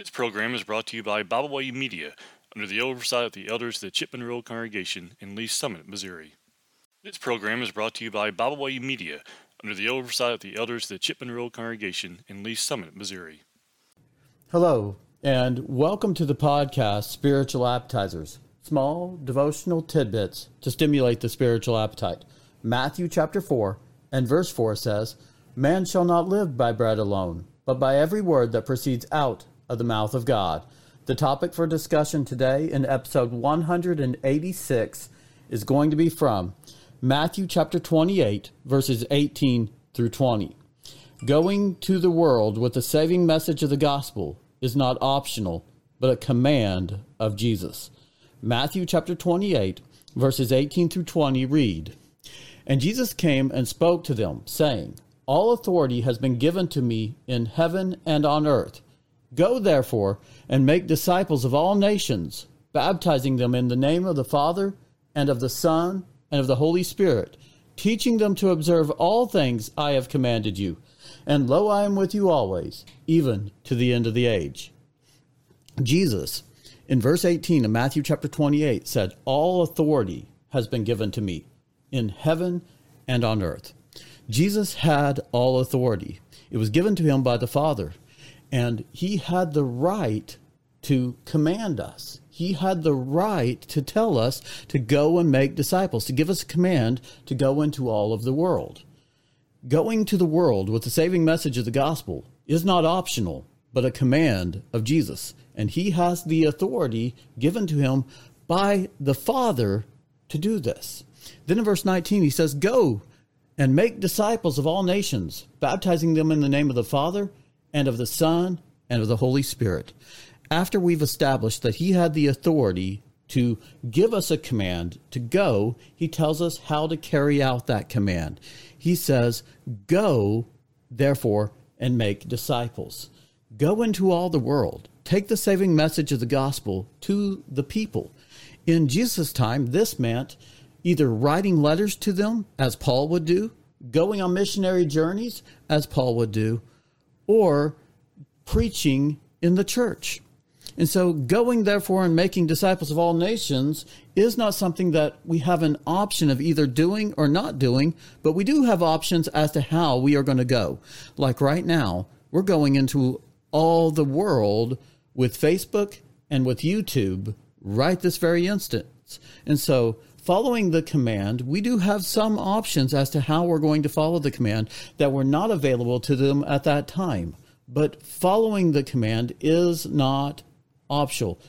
This program is brought to you by Byway Media under the oversight of the elders of the Chipman Road Congregation in Lee's Summit, Missouri. This program is brought to you by Byway Media under the oversight of the elders of the Chipman Road Congregation in Lee's Summit, Missouri. Hello, and welcome to the podcast Spiritual Appetizers small devotional tidbits to stimulate the spiritual appetite. Matthew chapter 4 and verse 4 says, Man shall not live by bread alone, but by every word that proceeds out of the mouth of God. The topic for discussion today in episode 186 is going to be from Matthew chapter 28, verses 18 through 20. Going to the world with the saving message of the gospel is not optional, but a command of Jesus. Matthew chapter 28, verses 18 through 20 read And Jesus came and spoke to them, saying, All authority has been given to me in heaven and on earth. Go therefore and make disciples of all nations, baptizing them in the name of the Father and of the Son and of the Holy Spirit, teaching them to observe all things I have commanded you. And lo, I am with you always, even to the end of the age. Jesus, in verse 18 of Matthew chapter 28, said, All authority has been given to me in heaven and on earth. Jesus had all authority. It was given to him by the Father. And he had the right to command us. He had the right to tell us to go and make disciples, to give us a command to go into all of the world. Going to the world with the saving message of the gospel is not optional, but a command of Jesus. And he has the authority given to him by the Father to do this. Then in verse 19, he says, Go and make disciples of all nations, baptizing them in the name of the Father and of the Son and of the Holy Spirit. After we've established that He had the authority to give us a command to go, He tells us how to carry out that command. He says, Go, therefore, and make disciples. Go into all the world. Take the saving message of the gospel to the people. In Jesus' time, this meant either writing letters to them, as Paul would do, going on missionary journeys, as Paul would do, or preaching in the church. And so, going therefore and making disciples of all nations is not something that we have an option of either doing or not doing, but we do have options as to how we are going to go. Like right now, we're going into all the world with Facebook and with YouTube right this very instant. And so, following the command, we do have some options as to how we're going to follow the command that were not available to them at that time. But following the command is not optional.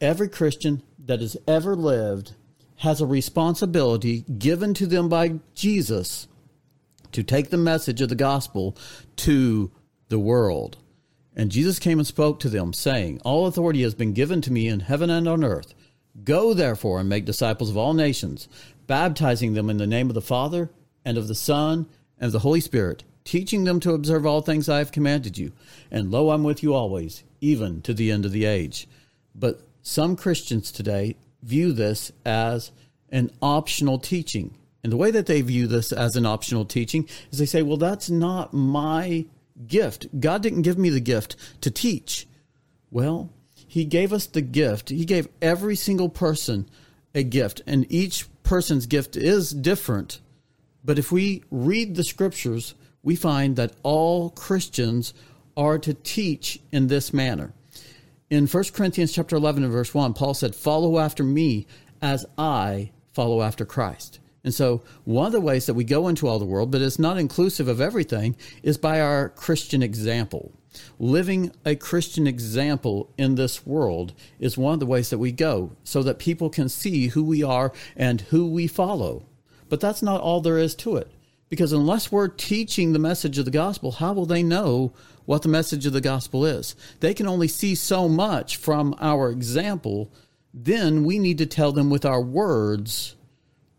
Every Christian that has ever lived has a responsibility given to them by Jesus to take the message of the gospel to the world. And Jesus came and spoke to them, saying, All authority has been given to me in heaven and on earth. Go therefore and make disciples of all nations, baptizing them in the name of the Father and of the Son and of the Holy Spirit, teaching them to observe all things I have commanded you. And lo, I'm with you always, even to the end of the age. But some Christians today view this as an optional teaching. And the way that they view this as an optional teaching is they say, well, that's not my gift. God didn't give me the gift to teach. Well, he gave us the gift. He gave every single person a gift, and each person's gift is different. But if we read the scriptures, we find that all Christians are to teach in this manner. In 1 Corinthians chapter 11 and verse 1, Paul said, "Follow after me as I follow after Christ." And so, one of the ways that we go into all the world, but it's not inclusive of everything, is by our Christian example. Living a Christian example in this world is one of the ways that we go so that people can see who we are and who we follow. But that's not all there is to it. Because unless we're teaching the message of the gospel, how will they know what the message of the gospel is? They can only see so much from our example. Then we need to tell them with our words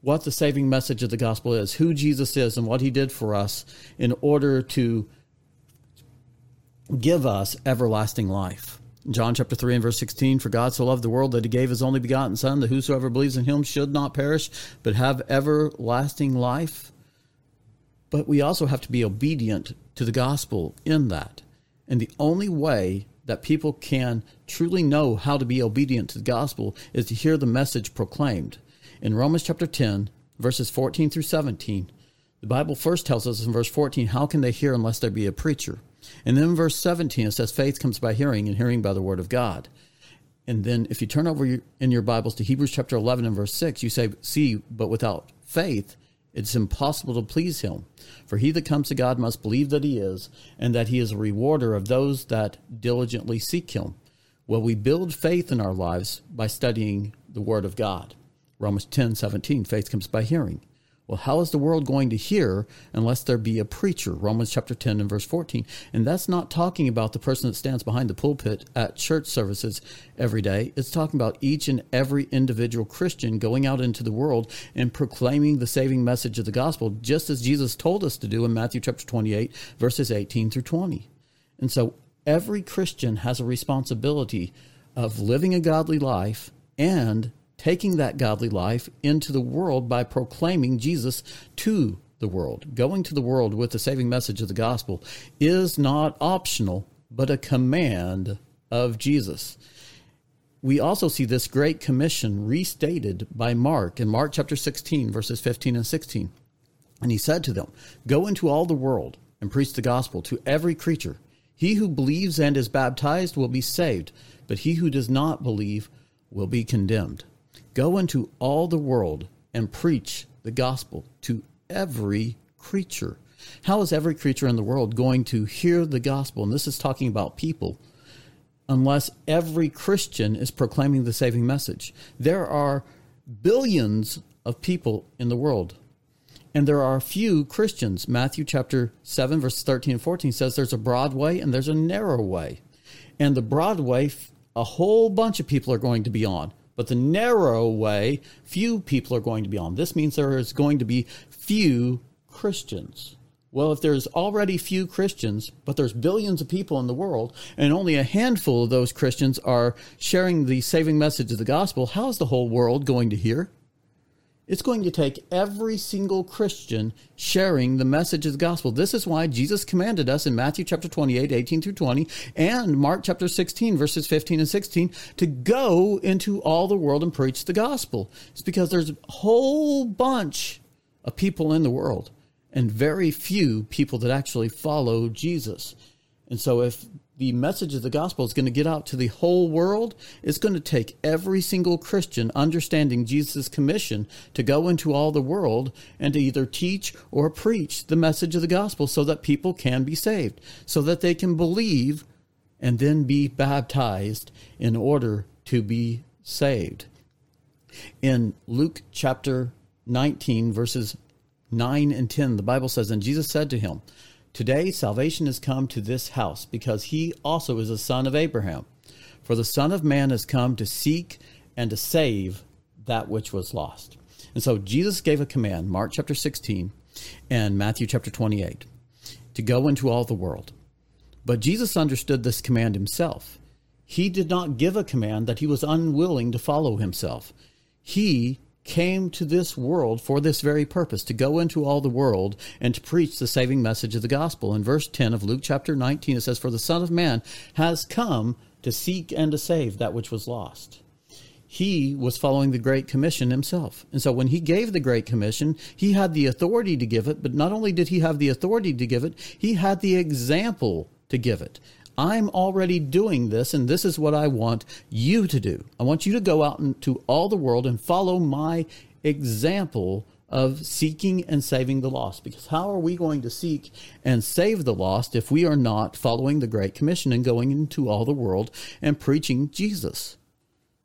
what the saving message of the gospel is, who Jesus is, and what he did for us in order to give us everlasting life. John chapter 3 and verse 16 For God so loved the world that he gave his only begotten Son, that whosoever believes in him should not perish, but have everlasting life. But we also have to be obedient to the gospel in that. And the only way that people can truly know how to be obedient to the gospel is to hear the message proclaimed. In Romans chapter 10, verses 14 through 17, the Bible first tells us in verse 14, how can they hear unless there be a preacher? And then verse 17, it says, faith comes by hearing, and hearing by the word of God. And then if you turn over in your Bibles to Hebrews chapter 11 and verse 6, you say, See, but without faith, it's impossible to please him. For he that comes to God must believe that he is, and that he is a rewarder of those that diligently seek him. Well, we build faith in our lives by studying the Word of God. Romans 10 17, faith comes by hearing. Well, how is the world going to hear unless there be a preacher? Romans chapter 10 and verse 14. And that's not talking about the person that stands behind the pulpit at church services every day. It's talking about each and every individual Christian going out into the world and proclaiming the saving message of the gospel, just as Jesus told us to do in Matthew chapter 28, verses 18 through 20. And so every Christian has a responsibility of living a godly life and taking that godly life into the world by proclaiming Jesus to the world. Going to the world with the saving message of the gospel is not optional, but a command of Jesus. We also see this great commission restated by Mark in Mark chapter 16, verses 15 and 16. And he said to them, Go into all the world and preach the gospel to every creature. He who believes and is baptized will be saved, but he who does not believe will be condemned. Go into all the world and preach the gospel to every creature. How is every creature in the world going to hear the gospel? And this is talking about people, unless every Christian is proclaiming the saving message. There are billions of people in the world, and there are few Christians. Matthew chapter 7, verse 13 and 14 says there's a broad way and there's a narrow way. And the broad way, a whole bunch of people are going to be on. But the narrow way, few people are going to be on. This means there is going to be few Christians. Well, if there's already few Christians, but there's billions of people in the world, and only a handful of those Christians are sharing the saving message of the gospel, how is the whole world going to hear? It's going to take every single Christian sharing the message of the gospel. This is why Jesus commanded us in Matthew chapter 28, 18 through 20, and Mark chapter 16, verses 15 and 16, to go into all the world and preach the gospel. It's because there's a whole bunch of people in the world and very few people that actually follow Jesus. And so if the message of the gospel is going to get out to the whole world, it's going to take every single Christian understanding Jesus' commission to go into all the world and to either teach or preach the message of the gospel so that people can be saved, so that they can believe and then be baptized in order to be saved. In Luke chapter 19, verses 9 and 10, the Bible says, And Jesus said to him, Today salvation has come to this house, because he also is a son of Abraham. For the Son of Man has come to seek and to save that which was lost. And so Jesus gave a command, Mark chapter 16 and Matthew chapter 28, to go into all the world. But Jesus understood this command himself. He did not give a command that he was unwilling to follow himself. He came to this world for this very purpose to go into all the world and to preach the saving message of the gospel. In verse 10 of Luke chapter 19, it says, For the Son of Man has come to seek and to save that which was lost. He was following the Great Commission himself. And so when he gave the Great Commission, he had the authority to give it, but not only did he have the authority to give it, he had the example to give it. I'm already doing this, and this is what I want you to do. I want you to go out into all the world and follow my example of seeking and saving the lost. Because how are we going to seek and save the lost if we are not following the Great Commission and going into all the world and preaching Jesus?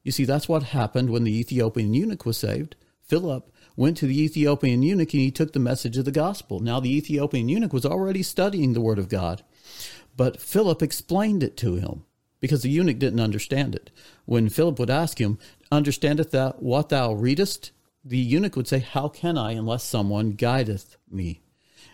You see, that's what happened when the Ethiopian eunuch was saved. Philip went to the Ethiopian eunuch and he took the message of the gospel. Now, the Ethiopian eunuch was already studying the Word of God. But Philip explained it to him because the eunuch didn't understand it. When Philip would ask him, Understandeth thou what thou readest? The eunuch would say, How can I unless someone guideth me?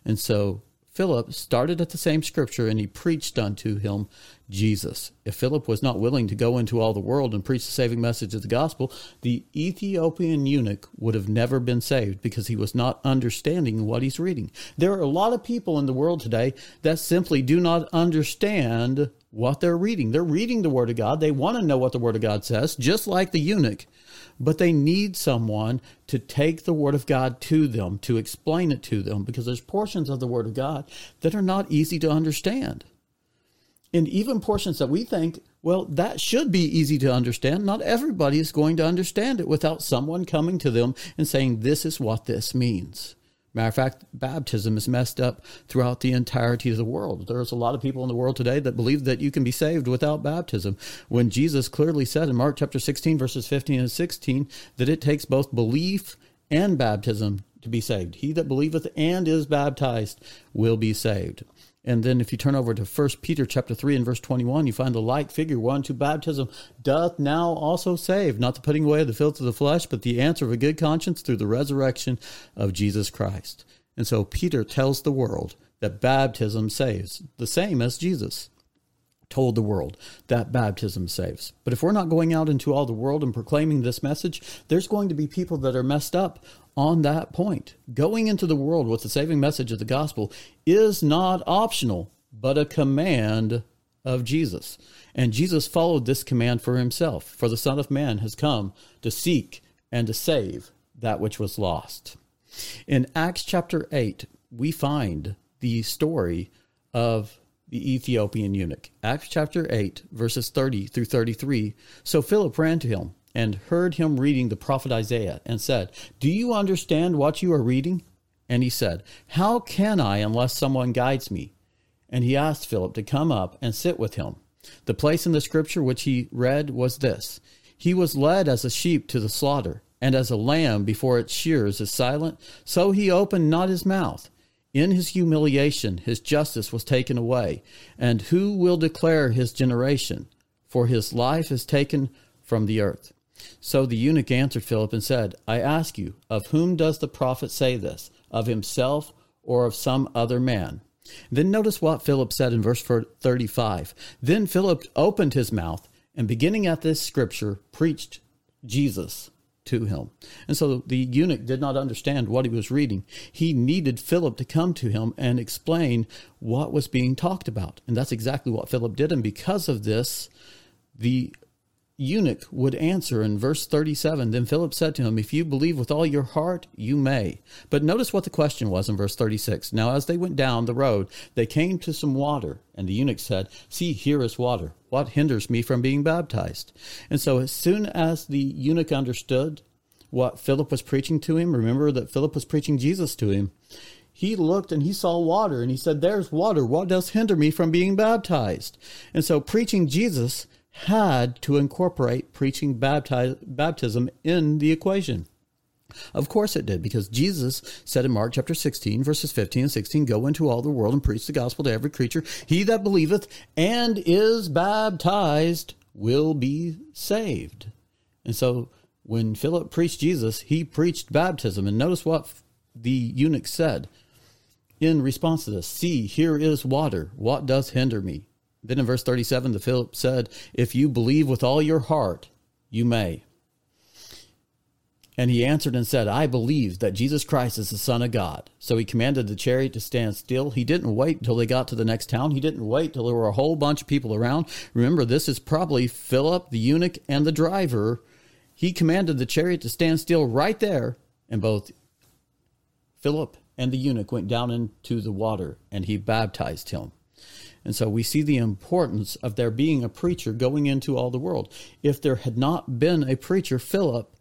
And so Philip started at the same scripture and he preached unto him Jesus. If Philip was not willing to go into all the world and preach the saving message of the gospel, the Ethiopian eunuch would have never been saved because he was not understanding what he's reading. There are a lot of people in the world today that simply do not understand what they're reading. They're reading the Word of God. They want to know what the Word of God says, just like the eunuch, but they need someone to take the Word of God to them, to explain it to them, because there's portions of the Word of God that are not easy to understand in even portions that we think, well, that should be easy to understand. Not everybody is going to understand it without someone coming to them and saying, this is what this means. Matter of fact, baptism is messed up throughout the entirety of the world. There's a lot of people in the world today that believe that you can be saved without baptism, when Jesus clearly said in Mark chapter 16, verses 15 and 16, that it takes both belief and baptism to be saved. He that believeth and is baptized will be saved. And then if you turn over to 1 Peter chapter 3 and verse 21, you find the like figure, one to baptism doth now also save, not the putting away of the filth of the flesh, but the answer of a good conscience through the resurrection of Jesus Christ. And so Peter tells the world that baptism saves, the same as Jesus told the world that baptism saves. But if we're not going out into all the world and proclaiming this message, there's going to be people that are messed up on that point. Going into the world with the saving message of the gospel is not optional, but a command of Jesus. And Jesus followed this command for himself. For the Son of Man has come to seek and to save that which was lost. In Acts chapter 8, we find the story of the Ethiopian eunuch. Acts chapter 8, verses 30 through 33. So Philip ran to him and heard him reading the prophet Isaiah and said, Do you understand what you are reading? And he said, How can I unless someone guides me? And he asked Philip to come up and sit with him. The place in the scripture which he read was this He was led as a sheep to the slaughter, and as a lamb before its shears is silent, so he opened not his mouth. In his humiliation, his justice was taken away. And who will declare his generation? For his life is taken from the earth. So the eunuch answered Philip and said, I ask you, of whom does the prophet say this? Of himself or of some other man? Then notice what Philip said in verse 35. Then Philip opened his mouth and beginning at this scripture preached Jesus to him. And so the eunuch did not understand what he was reading. He needed Philip to come to him and explain what was being talked about. And that's exactly what Philip did. And because of this, the eunuch would answer in verse 37 Then Philip said to him, If you believe with all your heart, you may. But notice what the question was in verse 36. Now, as they went down the road, they came to some water, and the eunuch said, See, here is water. What hinders me from being baptized? And so, as soon as the eunuch understood what Philip was preaching to him, remember that Philip was preaching Jesus to him. He looked and he saw water and he said, There's water. What does hinder me from being baptized? And so, preaching Jesus had to incorporate preaching baptize, baptism in the equation. Of course it did, because Jesus said in Mark chapter 16, verses 15 and 16, Go into all the world and preach the gospel to every creature. He that believeth and is baptized will be saved. And so when Philip preached Jesus, he preached baptism. And notice what the eunuch said in response to this See, here is water. What does hinder me? Then in verse 37, the Philip said, If you believe with all your heart, you may. And he answered and said, I believe that Jesus Christ is the Son of God. So he commanded the chariot to stand still. He didn't wait until they got to the next town. He didn't wait till there were a whole bunch of people around. Remember, this is probably Philip, the eunuch, and the driver. He commanded the chariot to stand still right there, and both Philip and the eunuch went down into the water, and he baptized him. And so we see the importance of there being a preacher going into all the world. If there had not been a preacher, Philip,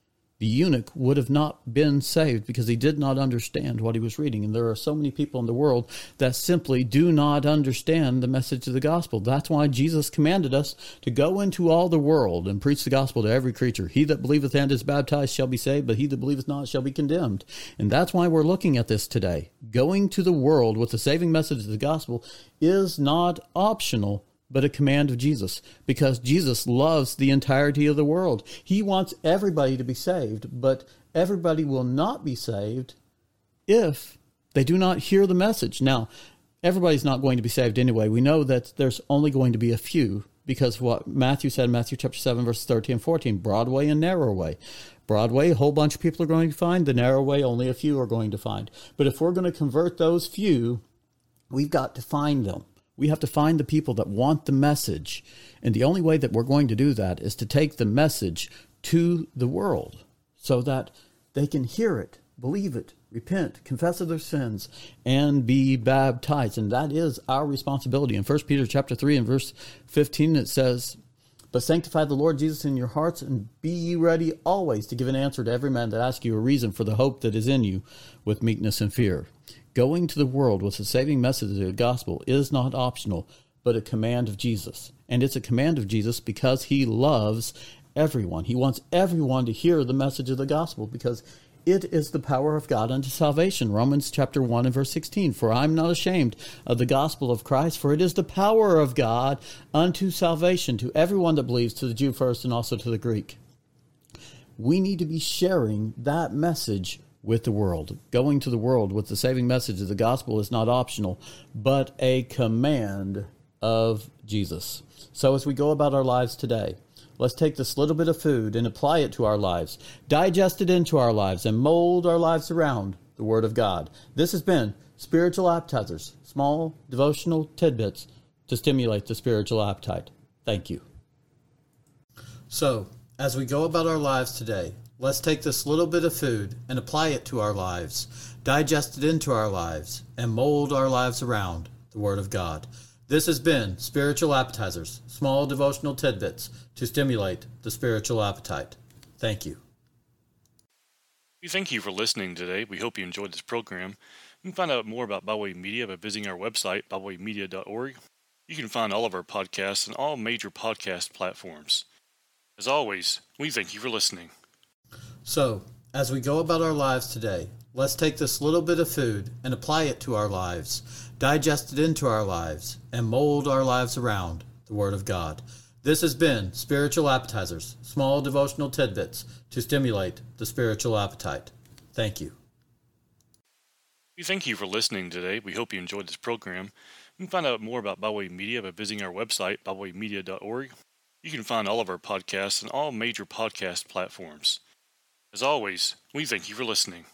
the eunuch, would have not been saved because he did not understand what he was reading. And there are so many people in the world that simply do not understand the message of the gospel. That's why Jesus commanded us to go into all the world and preach the gospel to every creature. He that believeth and is baptized shall be saved, but he that believeth not shall be condemned. And that's why we're looking at this today. Going to the world with the saving message of the gospel is not optional, but a command of Jesus because Jesus loves the entirety of the world. He wants everybody to be saved, but everybody will not be saved if they do not hear the message. Now, everybody's not going to be saved anyway. We know that there's only going to be a few because what Matthew said in Matthew chapter 7, verses 13 and 14 broad way and narrow way. Broad way, a whole bunch of people are going to find. The narrow way, only a few are going to find. But if we're going to convert those few, we've got to find them. We have to find the people that want the message. And the only way that we're going to do that is to take the message to the world so that they can hear it, believe it, repent, confess of their sins, and be baptized. And that is our responsibility. In 1 Peter chapter 3 and verse 15, it says, But sanctify the Lord Jesus in your hearts, and be ye ready always to give an answer to every man that asks you a reason for the hope that is in you with meekness and fear. Going to the world with the saving message of the gospel is not optional, but a command of Jesus. And it's a command of Jesus because he loves everyone. He wants everyone to hear the message of the gospel because it is the power of God unto salvation. Romans chapter 1 and verse 16. For I'm not ashamed of the gospel of Christ, for it is the power of God unto salvation to everyone that believes, to the Jew first and also to the Greek. We need to be sharing that message with the world. Going to the world with the saving message of the gospel is not optional, but a command of Jesus. So as we go about our lives today, Let's take this little bit of food and apply it to our lives, digest it into our lives, and mold our lives around the Word of God. This has been Spiritual Appetizers, small devotional tidbits to stimulate the spiritual appetite. Thank you. So, as we go about our lives today, let's take this little bit of food and apply it to our lives, digest it into our lives, and mold our lives around the Word of God. This has been Spiritual Appetizers, small devotional tidbits to stimulate the spiritual appetite. Thank you. We thank you for listening today. We hope you enjoyed this program. You can find out more about Byway Media by visiting our website, bywaymedia.org. You can find all of our podcasts on all major podcast platforms. As always, we thank you for listening. So, as we go about our lives today, let's take this little bit of food and apply it to our lives digest it into our lives, and mold our lives around the Word of God. This has been Spiritual Appetizers, small devotional tidbits to stimulate the spiritual appetite. Thank you. We thank you for listening today. We hope you enjoyed this program. You can find out more about Byway Media by visiting our website, bywaymedia.org. You can find all of our podcasts on all major podcast platforms. As always, we thank you for listening.